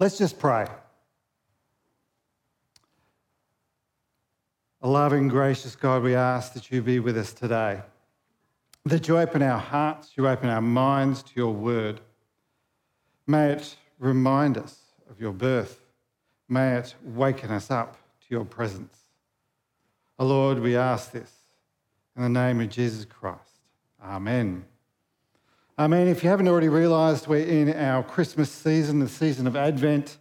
Let's just pray. A loving, gracious God, we ask that you be with us today, that you open our hearts, you open our minds to your word. May it remind us of your birth. May it waken us up to your presence. O Lord, we ask this in the name of Jesus Christ. Amen. Amen. If you haven't already realised, we're in our Christmas season, the season of Advent,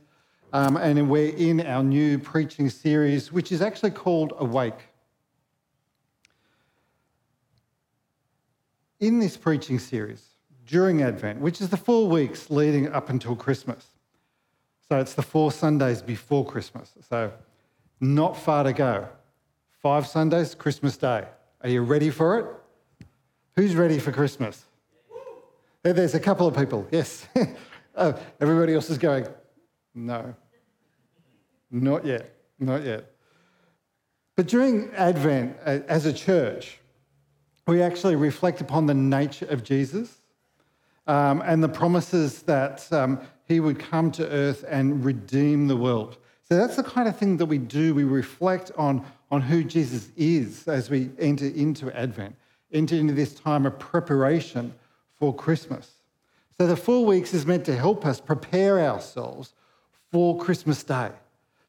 um, and we're in our new preaching series, which is actually called Awake. In this preaching series, during Advent, which is the four weeks leading up until Christmas, so it's the four Sundays before Christmas, so not far to go. Five Sundays, Christmas Day. Are you ready for it? Who's ready for Christmas? There's a couple of people, yes. oh, everybody else is going, no, not yet, not yet. But during Advent, as a church, we actually reflect upon the nature of Jesus um, and the promises that um, he would come to earth and redeem the world. So that's the kind of thing that we do. We reflect on, on who Jesus is as we enter into Advent, enter into this time of preparation for Christmas. So the four weeks is meant to help us prepare ourselves for Christmas Day.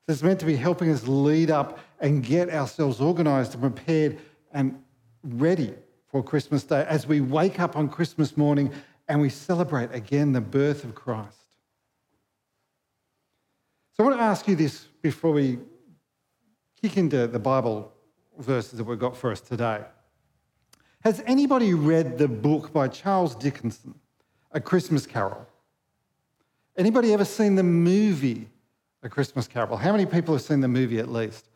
So it's meant to be helping us lead up and get ourselves organised and prepared and ready for Christmas Day as we wake up on Christmas morning and we celebrate again the birth of Christ. So I want to ask you this before we kick into the Bible verses that we've got for us today. Has anybody read the book by Charles Dickens, A Christmas Carol? Anybody ever seen the movie A Christmas Carol? How many people have seen the movie at least?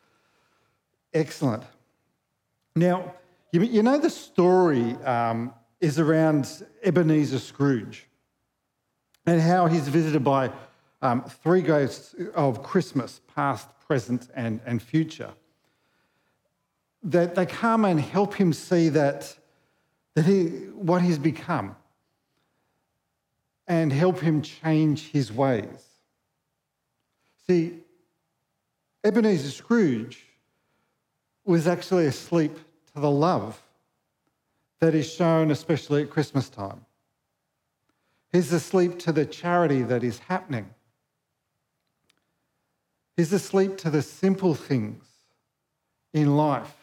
Excellent. Now, you, know the story um, is around Ebenezer Scrooge and how he's visited by um, three ghosts of Christmas, past, present, and, and future that they come and help him see that, that he, what he's become and help him change his ways. See, Ebenezer Scrooge was actually asleep to the love that is shown, especially at Christmas time. He's asleep to the charity that is happening. He's asleep to the simple things in life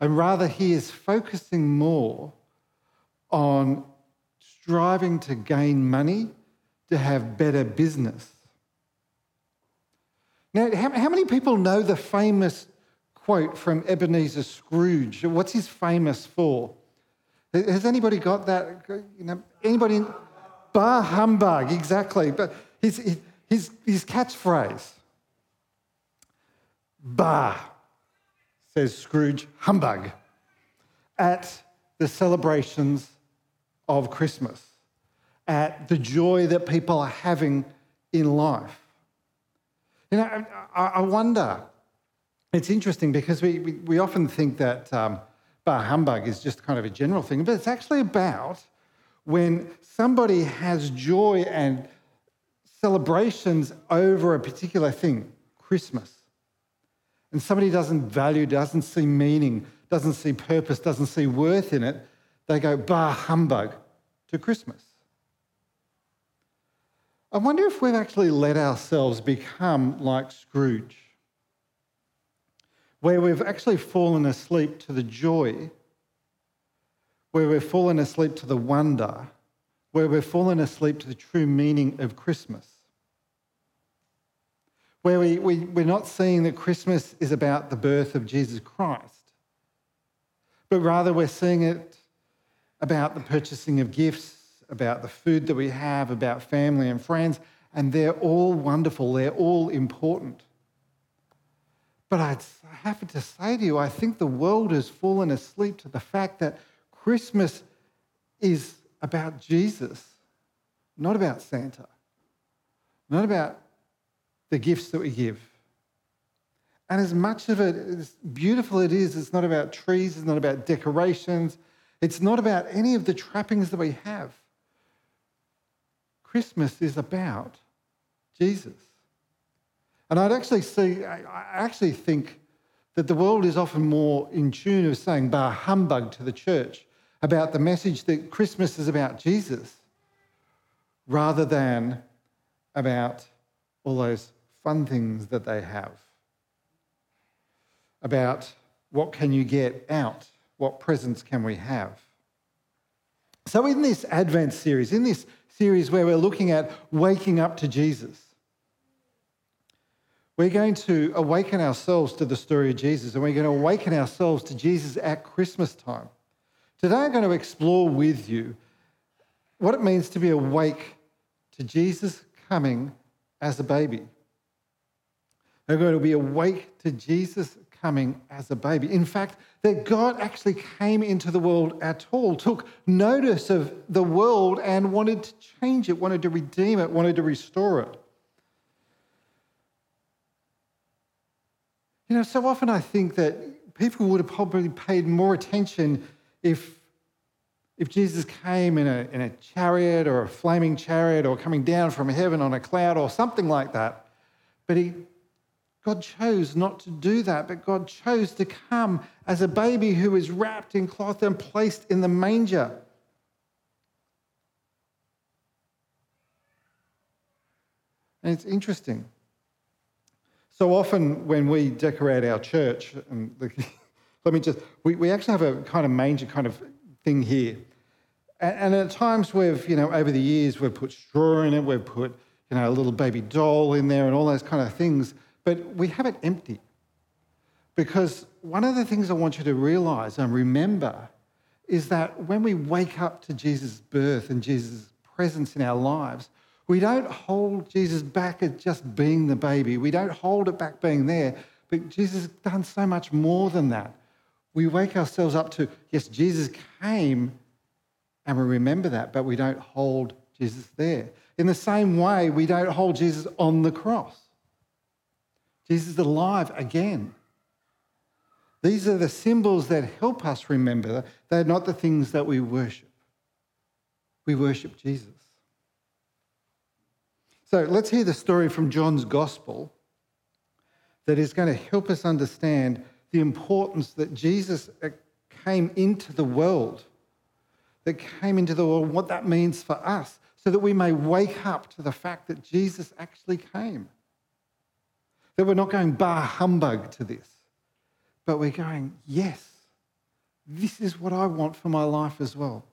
and rather, he is focusing more on striving to gain money to have better business. Now, how, how many people know the famous quote from Ebenezer Scrooge? What's he famous for? Has anybody got that? You know, anybody? Bah humbug, exactly. But his, his, his catchphrase, bah says Scrooge, humbug, at the celebrations of Christmas, at the joy that people are having in life. You know, I, wonder, it's interesting because we, we, often think that um, bah humbug is just kind of a general thing, but it's actually about when somebody has joy and celebrations over a particular thing, Christmas and somebody doesn't value, doesn't see meaning, doesn't see purpose, doesn't see worth in it, they go bah humbug to Christmas. I wonder if we've actually let ourselves become like Scrooge, where we've actually fallen asleep to the joy, where we've fallen asleep to the wonder, where we've fallen asleep to the true meaning of Christmas where we, we, we're not seeing that Christmas is about the birth of Jesus Christ, but rather we're seeing it about the purchasing of gifts, about the food that we have, about family and friends, and they're all wonderful, they're all important. But I'd have to say to you, I think the world has fallen asleep to the fact that Christmas is about Jesus, not about Santa, not about the gifts that we give. And as much of it, as beautiful it is, it's not about trees, it's not about decorations, it's not about any of the trappings that we have. Christmas is about Jesus. And I'd actually see, I actually think that the world is often more in tune of saying bah humbug to the church about the message that Christmas is about Jesus rather than about all those fun things that they have, about what can you get out, what presence can we have. So, in this Advent series, in this series where we're looking at waking up to Jesus, we're going to awaken ourselves to the story of Jesus and we're going to awaken ourselves to Jesus at Christmas time. Today, I'm going to explore with you what it means to be awake to Jesus coming as a baby. We're going to be awake to Jesus coming as a baby. In fact, that God actually came into the world at all, took notice of the world and wanted to change it, wanted to redeem it, wanted to restore it. You know, so often I think that people would have probably paid more attention if, if Jesus came in a, in a chariot or a flaming chariot or coming down from heaven on a cloud or something like that. But he, God chose not to do that, but God chose to come as a baby who was wrapped in cloth and placed in the manger. And it's interesting so often when we decorate our church, and the, let me just, we, we actually have a kind of manger kind of thing here. And, and at times we've, you know, over the years, we've put straw in it, we've put, you know, a little baby doll in there and all those kind of things, but we have it empty. Because one of the things I want you to realize and remember is that when we wake up to Jesus' birth and Jesus' presence in our lives, we don't hold Jesus back at just being the baby. We don't hold it back being there. But Jesus has done so much more than that. We wake ourselves up to, yes, Jesus came, and we remember that, but we don't hold Jesus there. In the same way, we don't hold Jesus on the cross. Jesus is alive again. These are the symbols that help us remember. They're not the things that we worship. We worship Jesus. So let's hear the story from John's Gospel that is going to help us understand the importance that Jesus uh, came into the world, that came into the world, what that means for us, so that we may wake up to the fact that Jesus actually came. That we're not going bah humbug to this, but we're going, yes, this is what I want for my life as well.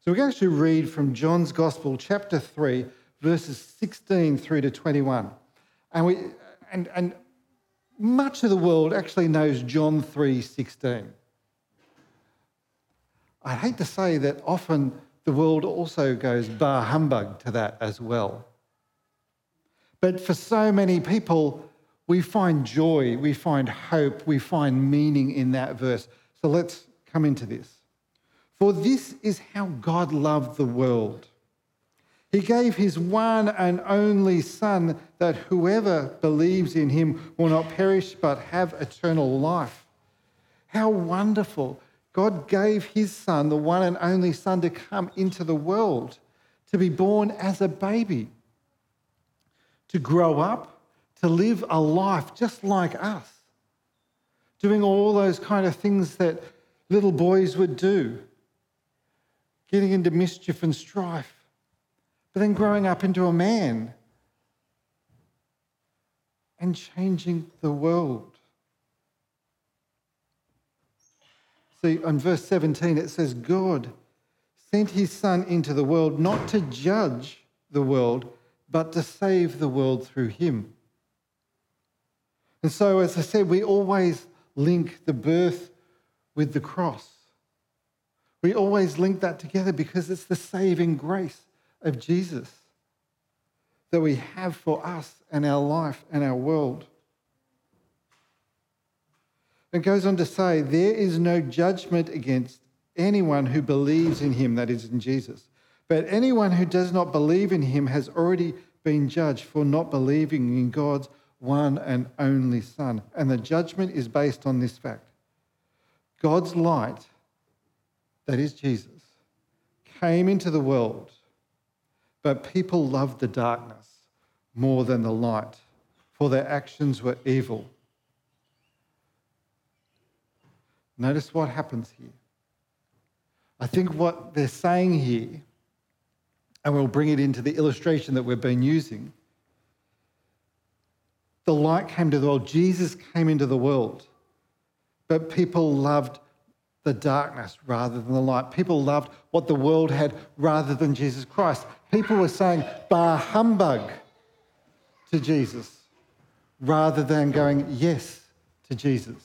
So we're going to read from John's Gospel, chapter 3, verses 16 through to 21. And, we, and, and much of the world actually knows John 3:16. I hate to say that often the world also goes bar humbug to that as well. But for so many people, we find joy, we find hope, we find meaning in that verse. So let's come into this. For this is how God loved the world he gave his one and only Son that whoever believes in him will not perish but have eternal life. How wonderful! God gave his Son, the one and only Son, to come into the world, to be born as a baby, to grow up, to live a life just like us, doing all those kind of things that little boys would do, getting into mischief and strife but then growing up into a man and changing the world. See, on verse 17, it says, God sent his Son into the world not to judge the world, but to save the world through him. And so, as I said, we always link the birth with the cross. We always link that together because it's the saving grace of Jesus that we have for us and our life and our world. It goes on to say, There is no judgment against anyone who believes in him, that is, in Jesus. But anyone who does not believe in him has already been judged for not believing in God's one and only Son. And the judgment is based on this fact God's light, that is Jesus, came into the world but people loved the darkness more than the light for their actions were evil. Notice what happens here. I think what they're saying here, and we'll bring it into the illustration that we've been using. The light came to the world, Jesus came into the world, but people loved the darkness rather than the light. People loved what the world had rather than Jesus Christ. People were saying, bah humbug to Jesus rather than going yes to Jesus.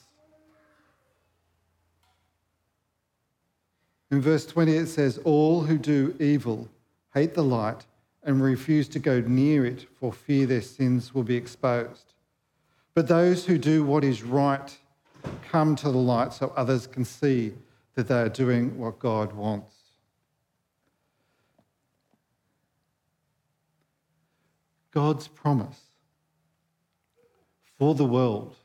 In verse 20, it says, All who do evil hate the light and refuse to go near it for fear their sins will be exposed. But those who do what is right come to the light so others can see that they are doing what God wants. God's promise for the world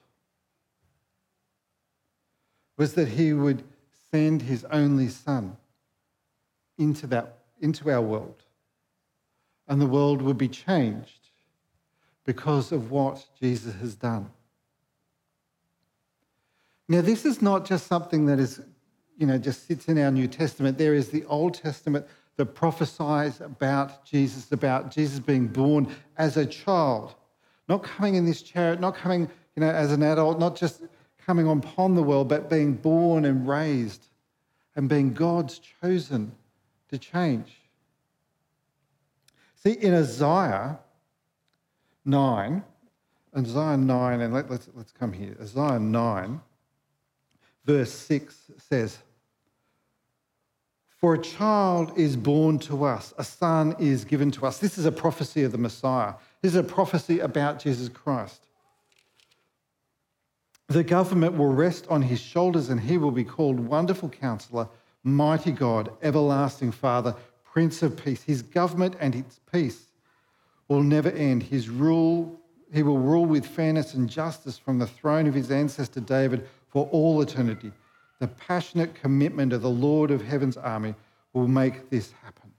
was that he would send his only son into, that, into our world. And the world would be changed because of what Jesus has done. Now, this is not just something that is, you know, just sits in our New Testament. There is the Old Testament that prophesies about Jesus, about Jesus being born as a child, not coming in this chariot, not coming, you know, as an adult, not just coming upon the world, but being born and raised and being God's chosen to change. See, in Isaiah 9, and Isaiah 9, and let, let's, let's come here. Isaiah 9, verse 6 says, For a child is born to us, a son is given to us. This is a prophecy of the Messiah. This is a prophecy about Jesus Christ. The government will rest on his shoulders, and he will be called Wonderful Counselor, Mighty God, Everlasting Father, Prince of Peace. His government and its peace will never end. His rule, he will rule with fairness and justice from the throne of his ancestor David for all eternity. The passionate commitment of the Lord of Heaven's army will make this happen.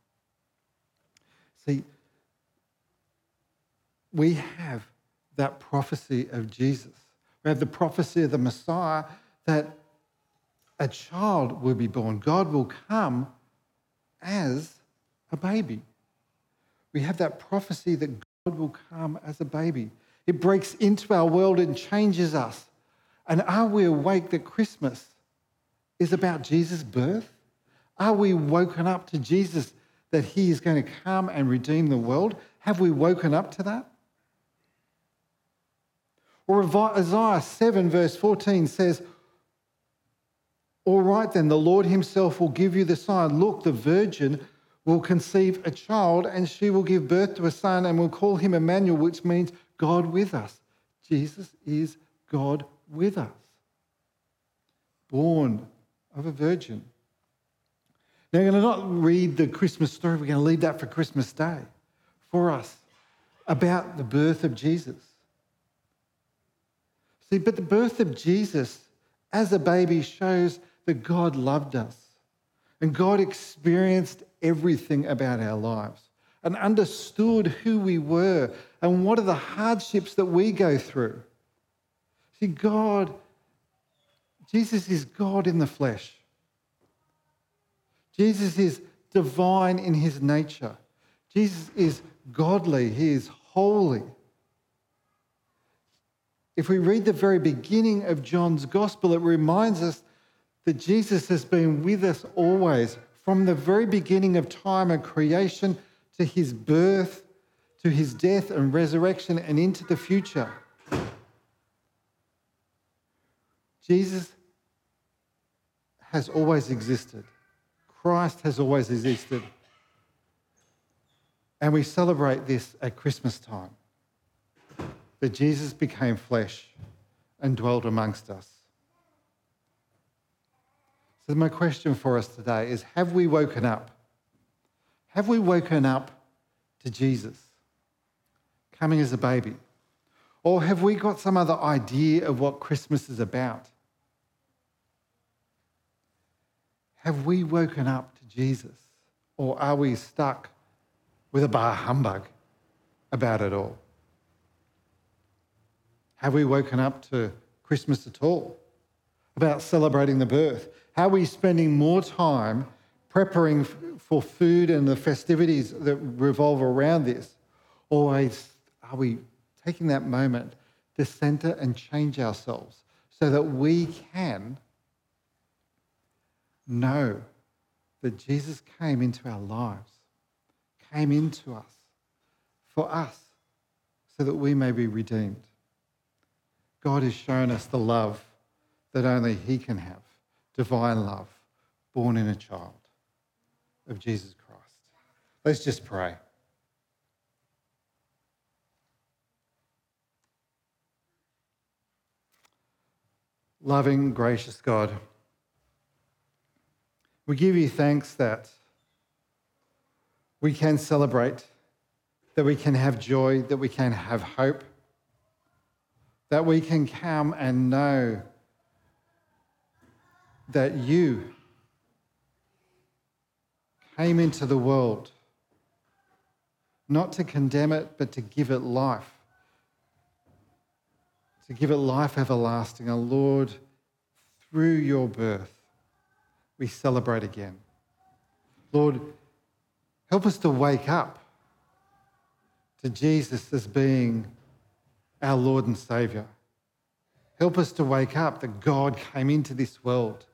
See, we have that prophecy of Jesus we have the prophecy of the Messiah that a child will be born. God will come as a baby. We have that prophecy that God will come as a baby. It breaks into our world and changes us. And are we awake that Christmas is about Jesus' birth? Are we woken up to Jesus that he is going to come and redeem the world? Have we woken up to that? Or Isaiah 7, verse 14 says, All right, then, the Lord himself will give you the sign. Look, the virgin will conceive a child, and she will give birth to a son, and will call him Emmanuel, which means God with us. Jesus is God with us, born of a virgin. Now, we're going to not read the Christmas story, we're going to leave that for Christmas Day for us about the birth of Jesus. See, but the birth of Jesus as a baby shows that God loved us and God experienced everything about our lives and understood who we were and what are the hardships that we go through. See, God, Jesus is God in the flesh. Jesus is divine in his nature. Jesus is godly, he is holy. If we read the very beginning of John's gospel, it reminds us that Jesus has been with us always, from the very beginning of time and creation to his birth, to his death and resurrection, and into the future. Jesus has always existed. Christ has always existed. And we celebrate this at Christmas time that Jesus became flesh and dwelt amongst us. So, my question for us today is Have we woken up? Have we woken up to Jesus coming as a baby? Or have we got some other idea of what Christmas is about? Have we woken up to Jesus? Or are we stuck with a bah humbug about it all? Have we woken up to Christmas at all? About celebrating the birth? How are we spending more time preparing for food and the festivities that revolve around this? Or are we taking that moment to center and change ourselves so that we can know that Jesus came into our lives, came into us for us so that we may be redeemed? God has shown us the love that only He can have divine love born in a child of Jesus Christ. Let's just pray. Loving, gracious God, we give you thanks that we can celebrate, that we can have joy, that we can have hope that we can come and know that you came into the world not to condemn it, but to give it life, to give it life everlasting. And Lord, through your birth, we celebrate again. Lord, help us to wake up to Jesus as being our Lord and Savior. Help us to wake up that God came into this world.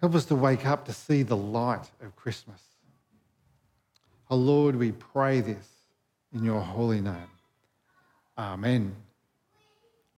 Help us to wake up to see the light of Christmas. Oh Lord, we pray this in your holy name. Amen.